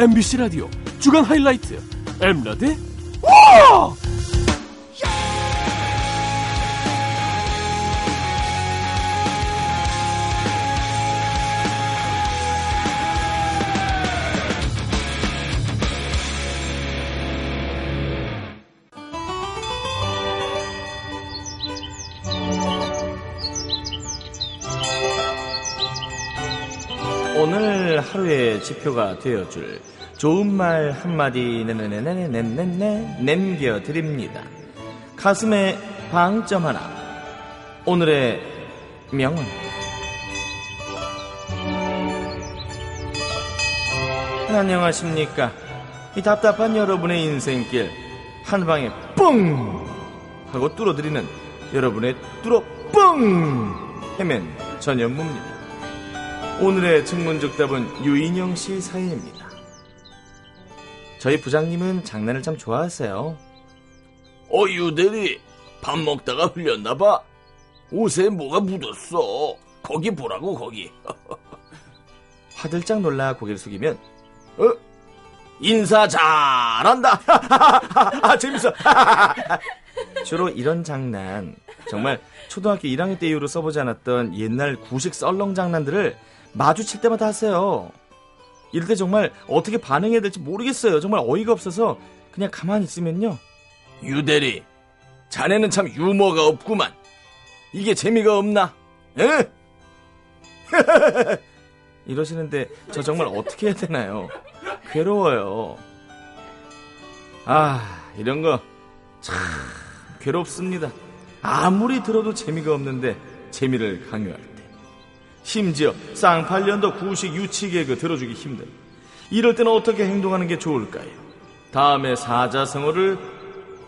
MBC 라디오 주간 하이라이트 엠라디 와! 오늘 하루의 지표가 되어줄 좋은 말 한마디 네네네네네네 남겨드립니다. 가슴에 방점 하나. 오늘의 명언. 안녕하십니까. 이 답답한 여러분의 인생길 한 방에 뿡 하고 뚫어드리는 여러분의 뚫어 뿡 헤맨 전현무입니다. 오늘의 증문즉답은 유인영 씨 사연입니다. 저희 부장님은 장난을 참 좋아하세요. 어, 유대리, 밥 먹다가 흘렸나 봐. 옷에 뭐가 묻었어. 거기 보라고, 거기. 화들짝 놀라 고개를 숙이면 어? 인사 잘한다. 아, 재밌어. 주로 이런 장난 정말 초등학교 1학년 때 이후로 써보지 않았던 옛날 구식 썰렁 장난들을 마주칠 때마다 하세요. 이럴 때 정말 어떻게 반응해야 될지 모르겠어요. 정말 어이가 없어서 그냥 가만히 있으면요. 유대리, 자네는 참 유머가 없구만. 이게 재미가 없나? 에? 이러시는데 저 정말 어떻게 해야 되나요? 괴로워요. 아, 이런 거 참 괴롭습니다. 아무리 들어도 재미가 없는데 재미를 강요할 때. 심지어 쌍팔년도 구식 유치 개그 들어주기 힘든. 이럴 때는 어떻게 행동하는 게 좋을까요? 다음에 사자성어를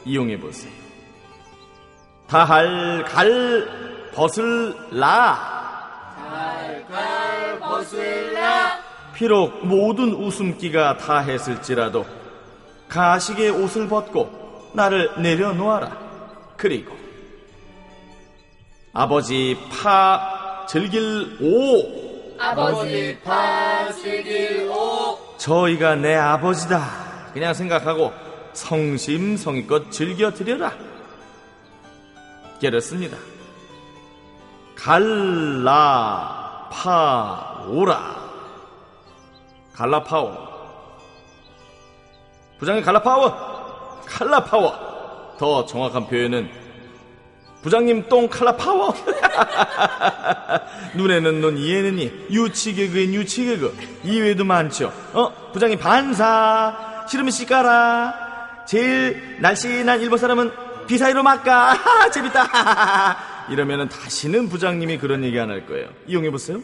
이용해 보세요. 다할 갈 벗을 라. 비록 모든 웃음기가 다 했을지라도 가식의 옷을 벗고 나를 내려놓아라. 그리고 아버지 파 즐길 오 아버지 파슬길 오 저희가 내 아버지다. 그냥 생각하고 성심성의껏 즐겨 드려라. 깨렸습니다. 갈라 파오라. 갈라파오. 부장님 갈라파워. 칼라파워. 더 정확한 표현은 부장님 똥 칼라파워. 눈에는 눈, 이에는 이. 유치개그엔 유치개그. 이외에도 많죠. 어? 부장님 반사. 싫으면 씨까라. 제일 날씬한 일본 사람은 비사이로 막까. 재밌다. 이러면은 다시는 부장님이 그런 얘기 안 할 거예요. 이용해 보세요.